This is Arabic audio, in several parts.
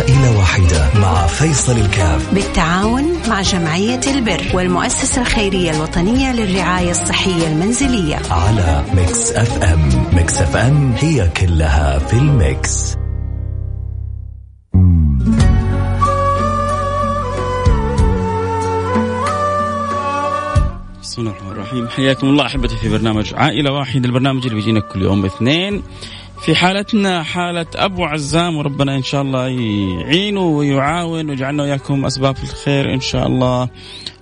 عائلة واحدة مع فيصل الكاف. بالتعاون مع جمعية البر والمؤسسة الخيرية الوطنية للرعاية الصحية المنزلية. على Mix FM. Mix FM هي كلها في ال mix. بسم الله الرحمن الرحيم. حياكم الله أحبتي في برنامج عائلة واحد البرنامج اللي بيجينا كل يوم اثنين. في حالتنا حالة أبو عزام وربنا إن شاء الله يعينه ويعاون ويجعلنا وياكم أسباب الخير إن شاء الله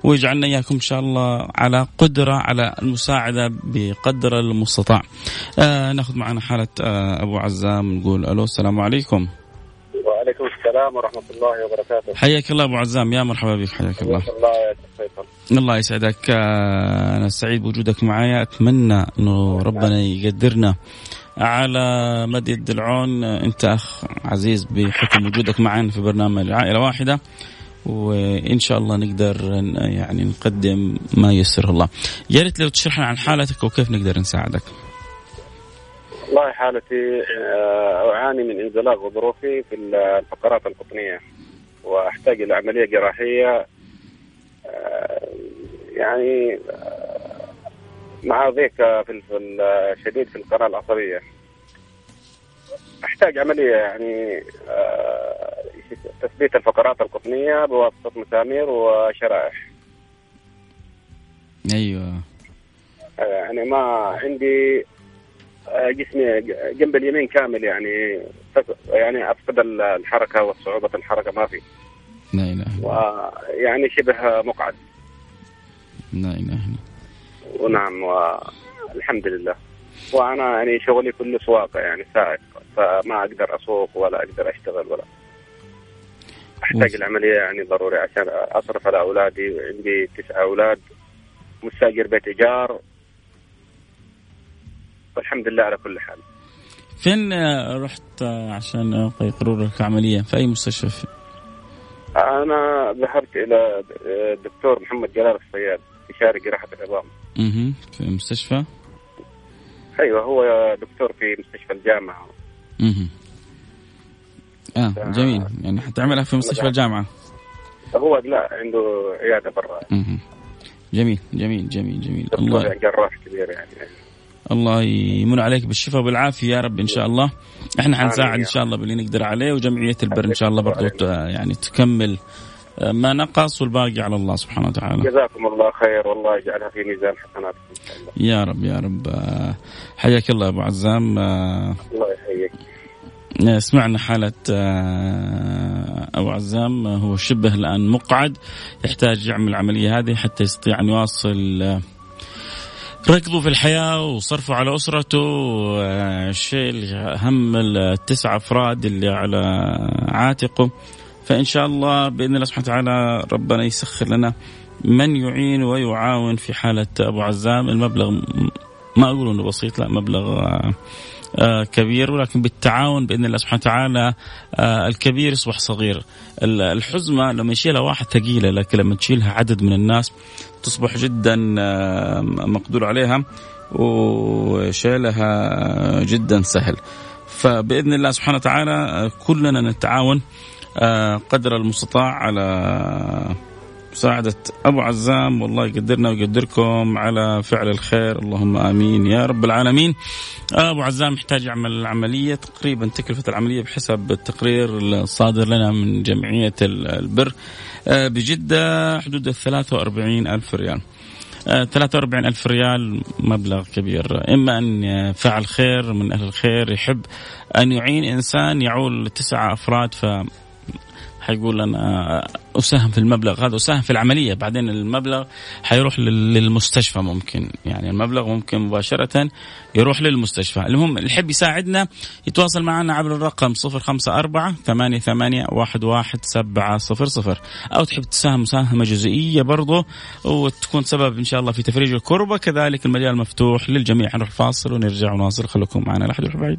ويجعلنا إياكم إن شاء الله على قدرة على المساعدة بقدر المستطاع. آه ناخذ معنا حالة آه أبو عزام نقول ألو السلام عليكم. وعليكم السلام ورحمة الله وبركاته. حياك الله أبو عزام يا مرحبا بك حياك الله. الله يا الله يسعدك آه، أنا سعيد بوجودك معايا أتمنى أنه ربنا يقدرنا. على مد يد العون أنت أخ عزيز بحكم وجودك معنا في برنامج عائلة واحدة وإن شاء الله نقدر يعني نقدم ما يسره الله. يا ريت لو تشرح عن حالتك وكيف نقدر نساعدك. والله حالتي آه، أعاني من انزلاق غضروفي في الفقرات القطنية وأحتاج إلى عملية جراحية. آه، يعني مع ضيق في شديد في القناة العصبية. أحتاج عملية يعني آه، تثبيت الفقرات القطنية بواسطة مسامير وشرائح. أيوه. يعني ما عندي آه، جسمي جنب اليمين كامل يعني يعني أفقد ال- الحركة وصعوبه الحركة ما في. لا إله إلا الله. ويعني شبه مقعد. لا إلا الله. ونعم والحمد لله. وأنا يعني شغلي كله سواقه يعني سائق فما أقدر أسوق ولا أقدر أشتغل ولا. أحتاج العملية يعني ضروري عشان أصرف على أولادي عندي تسعه أولاد مستأجر بيت إيجار. والحمد لله على كل حال. فين رحت عشان يقرروا لك عملية؟ في أي مستشفى؟ في- أنا ذهبت إلى الدكتور محمد جلال الصياد استشاري جراحة العظام. مهم. في مستشفى؟ أيوه هو دكتور في مستشفى الجامعة. مهم. آه جميل. يعني حتعملها في مستشفى الجامعة. هو لا عنده عيادة برا. مهم. جميل جميل جميل جميل. الله جراح كبير يعني. الله يمن عليك بالشفاء وبالعافيه يا رب إن شاء الله. إحنا حنساعد إن شاء الله باللي نقدر عليه وجمعية البر إن شاء الله برضو يعني تكمل. ما نقص والباقي على الله سبحانه وتعالى. جزاكم الله خير. والله يجعلها في ميزان حسناتكم يا رب يا رب. آه، حياك الله أبو عزام. آه، الله يحييك. سمعنا حالة آه، أبو عزام. آه، هو شبه الآن مقعد يحتاج يعمل العملية هذه حتى يستطيع أن يواصل آه، ركضه في الحياة وصرفه على أسرته. وشيل هم التسع أفراد اللي على عاتقه. فإن شاء الله بإذن الله سبحانه وتعالى ربنا يسخر لنا من يعين ويعاون في حالة أبو عزام. المبلغ ما أقول أنه بسيط لا مبلغ آه، كبير ولكن بالتعاون بإذن الله سبحانه وتعالى آه، الكبير يصبح صغير. ال- الحزمة لما يشيلها واحد ثقيلة لكن لما تشيلها عدد من الناس تصبح جدا آه، مقدور عليها وشيلها جدا سهل. فبإذن الله سبحانه وتعالى كلنا نتعاون قدر المستطاع على مساعدة أبو عزام. والله يقدرنا ويقدركم على فعل الخير. اللهم آمين يا رب العالمين. أبو عزام يحتاج يعمل العملية تقريبا تكلفة العملية بحسب التقرير الصادر لنا من جمعية البر آه، بجدة حدود ال 43 ألف ريال. آه، 43 ألف ريال مبلغ كبير. إما أن فعل خير من أهل الخير يحب أن يعين إنسان يعول تسعة أفراد ف حيقول أنا أساهم في المبلغ هذا أساهم في العملية. بعدين المبلغ حيروح لل- للمستشفى ممكن. يعني المبلغ ممكن مباشرة يروح للمستشفى. المهم اللي يحب يساعدنا يتواصل معنا عبر الرقم 054 88 11700 أو تحب تساهم مساهمة جزئية برضه وتكون سبب إن شاء الله في تفريج الكربه كذلك المجال مفتوح للجميع. نروح فاصل ونرجع ونواصل. خليكم معنا لا احد يروح بعيد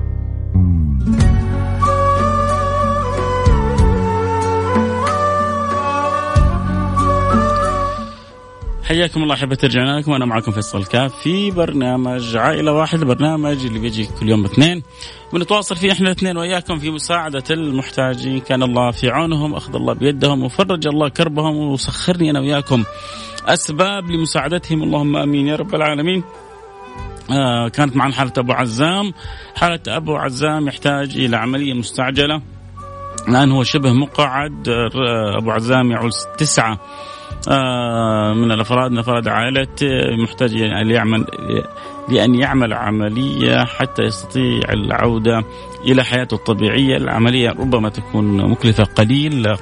حياكم الله أحبتي رجعنا لكم. وأنا معكم فيصل الكاف في برنامج عائلة واحدة البرنامج اللي بيجي كل يوم اثنين ونتواصل فيه إحنا الاثنين وإياكم في مساعدة المحتاجين. كان الله في عونهم أخذ الله بيدهم وفرج الله كربهم وسخرني أنا وياكم أسباب لمساعدتهم. اللهم آمين يا رب العالمين. آه كانت معنا حالة أبو عزام. حالة أبو عزام يحتاج إلى عملية مستعجلة الآن هو شبه مقعد. آه، أبو عزام يعول تسعة. آه، من الأفراد من أفراد عائلته محتاج أن يعمل لأن يعمل عملية حتى يستطيع العودة إلى حياته الطبيعية، العملية ربما تكون مكلفة قليل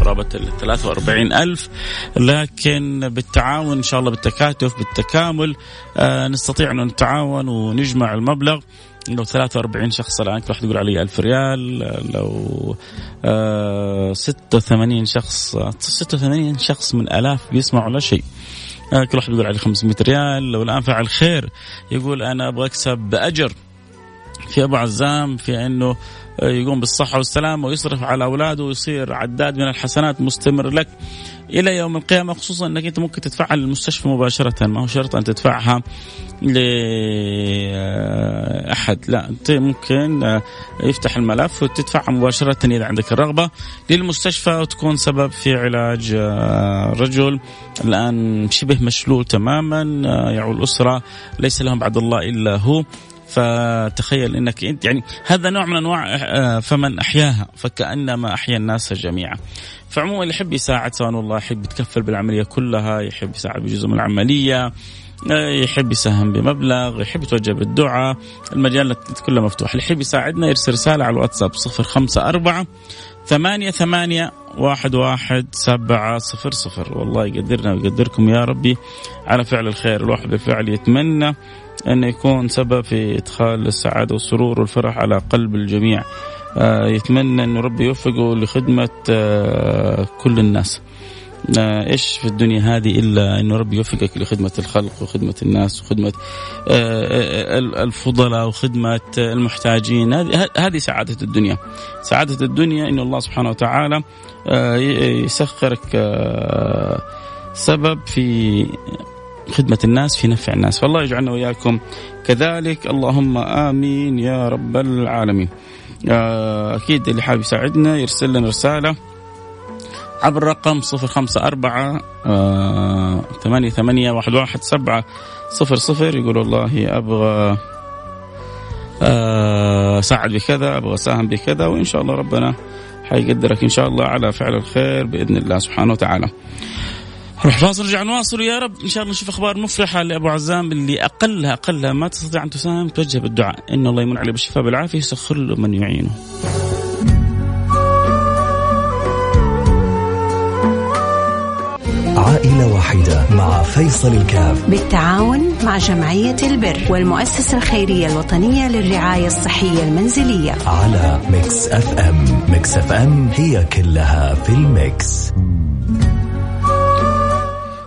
قرابة ال 43 ألف لكن بالتعاون إن شاء الله بالتكاتف بالتكامل آه، نستطيع أن نتعاون ونجمع المبلغ. لو 43 شخص الان كل واحد يقول علي 1000 ريال. لو آه 86 شخص 86 شخص من آلاف بيسمعوا ولا شيء. آه كل واحد يقول علي 500 ريال. لو الآن فعل خير يقول أنا أبغى أكسب أجر. في أبو عزام في إنه يقوم بالصحة والسلامة ويصرف على أولاده ويصير عداد من الحسنات مستمر لك إلى يوم القيامة خصوصا إنك أنت ممكن تدفعها للمستشفى مباشرة. ما هو شرط أن تدفعها لاحد لا أنت ممكن يفتح الملف وتدفعها مباشرة إذا عندك الرغبة للمستشفى وتكون سبب في علاج رجل الآن شبه مشلول تماما يعول أسرة ليس لهم بعد الله إلا هو. فتخيل إنك انت يعني هذا نوع من أنواع آه، فمن أحياها فكأنما أحيا الناس جميعا. فعموما اللي يحب يساعد سواء والله يحب يتكفل بالعملية كلها، يحب يساعد بجزء من العملية، آه، يحب يساهم بمبلغ يحب يتوجه بالدعاء المجال كله مفتوح. اللي يحب يساعدنا يرسل رسالة على الواتساب صفر خمسة أربعة ثمانية ثمانية واحد واحد سبعة صفر صفر. والله يقدرنا ويقدركم يا ربي على فعل الخير. الواحد بالفعل يتمنى. أن يكون سبب في إدخال السعادة والسرور والفرح على قلب الجميع. آه، يتمنى أن ربي يوفقه لخدمة آه، كل الناس. آه، إيش في الدنيا هذه إلا انه ربي يوفقك لخدمة الخلق وخدمة الناس وخدمة الفضلاء وخدمة المحتاجين. هذه سعادة الدنيا. سعادة الدنيا إن الله سبحانه وتعالى يسخرك سبب في خدمة الناس في نفع الناس. فالله يجعلنا وإياكم كذلك. اللهم آمين يا رب العالمين. آه، أكيد اللي حابب يساعدنا يرسل لنا رسالة عبر رقم صفر خمسة أربعة آه، ثمانية ثمانية واحد واحد سبعة صفر صفر. يقول والله أبغى آه، ساعد بكذا أبغى أساهم بكذا وإن شاء الله ربنا حيقدرك إن شاء الله على فعل الخير بإذن الله سبحانه وتعالى. نروح فاصل نرجع نواصل يا رب. إن شاء الله نشوف أخبار مفرحة لأبو عزام اللي اقلها أقلها ما تستطيع أن تساهم. توجه بالدعاء. إن الله يمن عليه بالشفاء بالعافيه يسخر له من يعينه. عائلة واحدة مع فيصل الكاف. بالتعاون مع جمعية البر والمؤسسة الخيرية الوطنية للرعاية الصحية المنزلية. على Mix FM. Mix FM هي كلها في ال mix.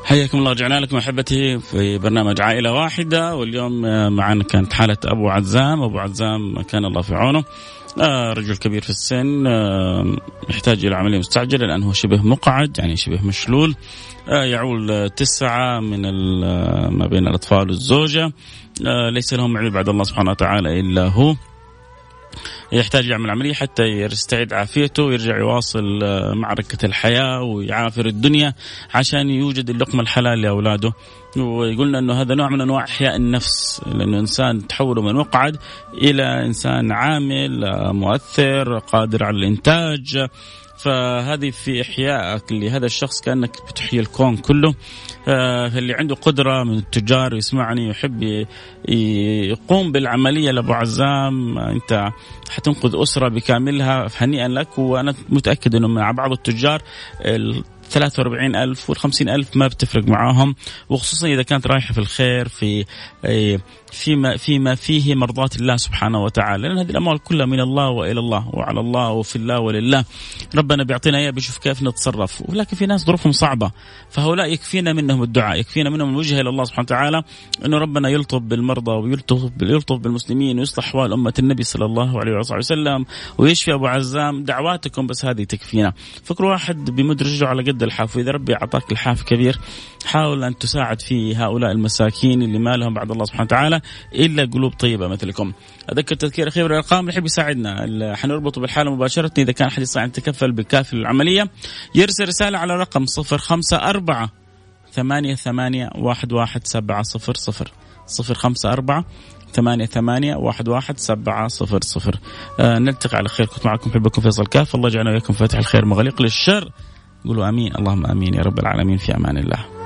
حياكم الله. رجعنا لكم أحبتي في برنامج عائلة واحدة. واليوم معنا كانت حالة أبو عزام. أبو عزام كان الله في عونه. آه رجل كبير في السن آه يحتاج إلى عملية مستعجلة لأنه شبه مقعد يعني شبه مشلول. آه يعول تسعة من ما بين الأطفال والزوجة. آه ليس لهم معين بعد الله سبحانه وتعالى إلا هو. يحتاج يعمل عملية حتى يستعيد عافيته ويرجع يواصل آه، معركة الحياة ويعافر الدنيا عشان يوجد اللقمة الحلال لأولاده. ويقولنا أنه هذا نوع من أنواع إحياء النفس لأنه إنسان تحوله من مقعد إلى إنسان عامل آه، مؤثر قادر على الإنتاج. فهذه في إحيائك لهذا الشخص كأنك بتحيي الكون كله. فاللي عنده قدرة من التجار يسمعني يحب يقوم بالعملية لابو عزام أنت حتنقذ أسرة بكاملها هنيئا لك وأنا متأكد إنه مع بعض التجار 43 ألف وال 50 ألف ما بتفرق معاهم وخصوصا إذا كانت رايحة في الخير في فيما فيما فيه مرضاة الله سبحانه وتعالى لأن هذه الأموال كلها من الله وإلى الله وعلى الله وفي الله ولله. ربنا بيعطينا إياه بيشوف كيف نتصرف. ولكن في ناس ظروفهم صعبة فهؤلاء يكفينا منهم الدعاء يكفينا منهم الوجهة إلى الله سبحانه وتعالى أنه ربنا يلطف بالمرضى ويلطف يلطف بالمسلمين ويصلح أحوال أمة النبي صلى الله عليه وسلم ويشفي أبو عزام. دعواتكم بس هذه تكفينا. فكر واحد بمد رجله على قد الحاف وإذا ربي أعطاك الحاف كبير حاول أن تساعد في هؤلاء المساكين اللي ما لهم بعد الله سبحانه وتعالى إلا قلوب طيبة مثلكم. أذكر تذكير أخير بالأرقام اللي يحب يساعدنا حنربطه بالحالة مباشرة. إذا كان أحد يستطيع أن يتكفل بكافل العملية. يرسل رسالة على رقم 054 ثمانية ثمانية واحد واحد سبعة صفر صفر. صفر خمسة أربعة ثمانية ثمانية واحد واحد سبعة صفر صفر. آه نلتقي على خير. كنت معكم حبكم فيصل كاف. الله يجعلنا وياكم فاتح الخير مغلق للشر. قولوا آمين. اللهم آمين يا رب العالمين. في أمان الله.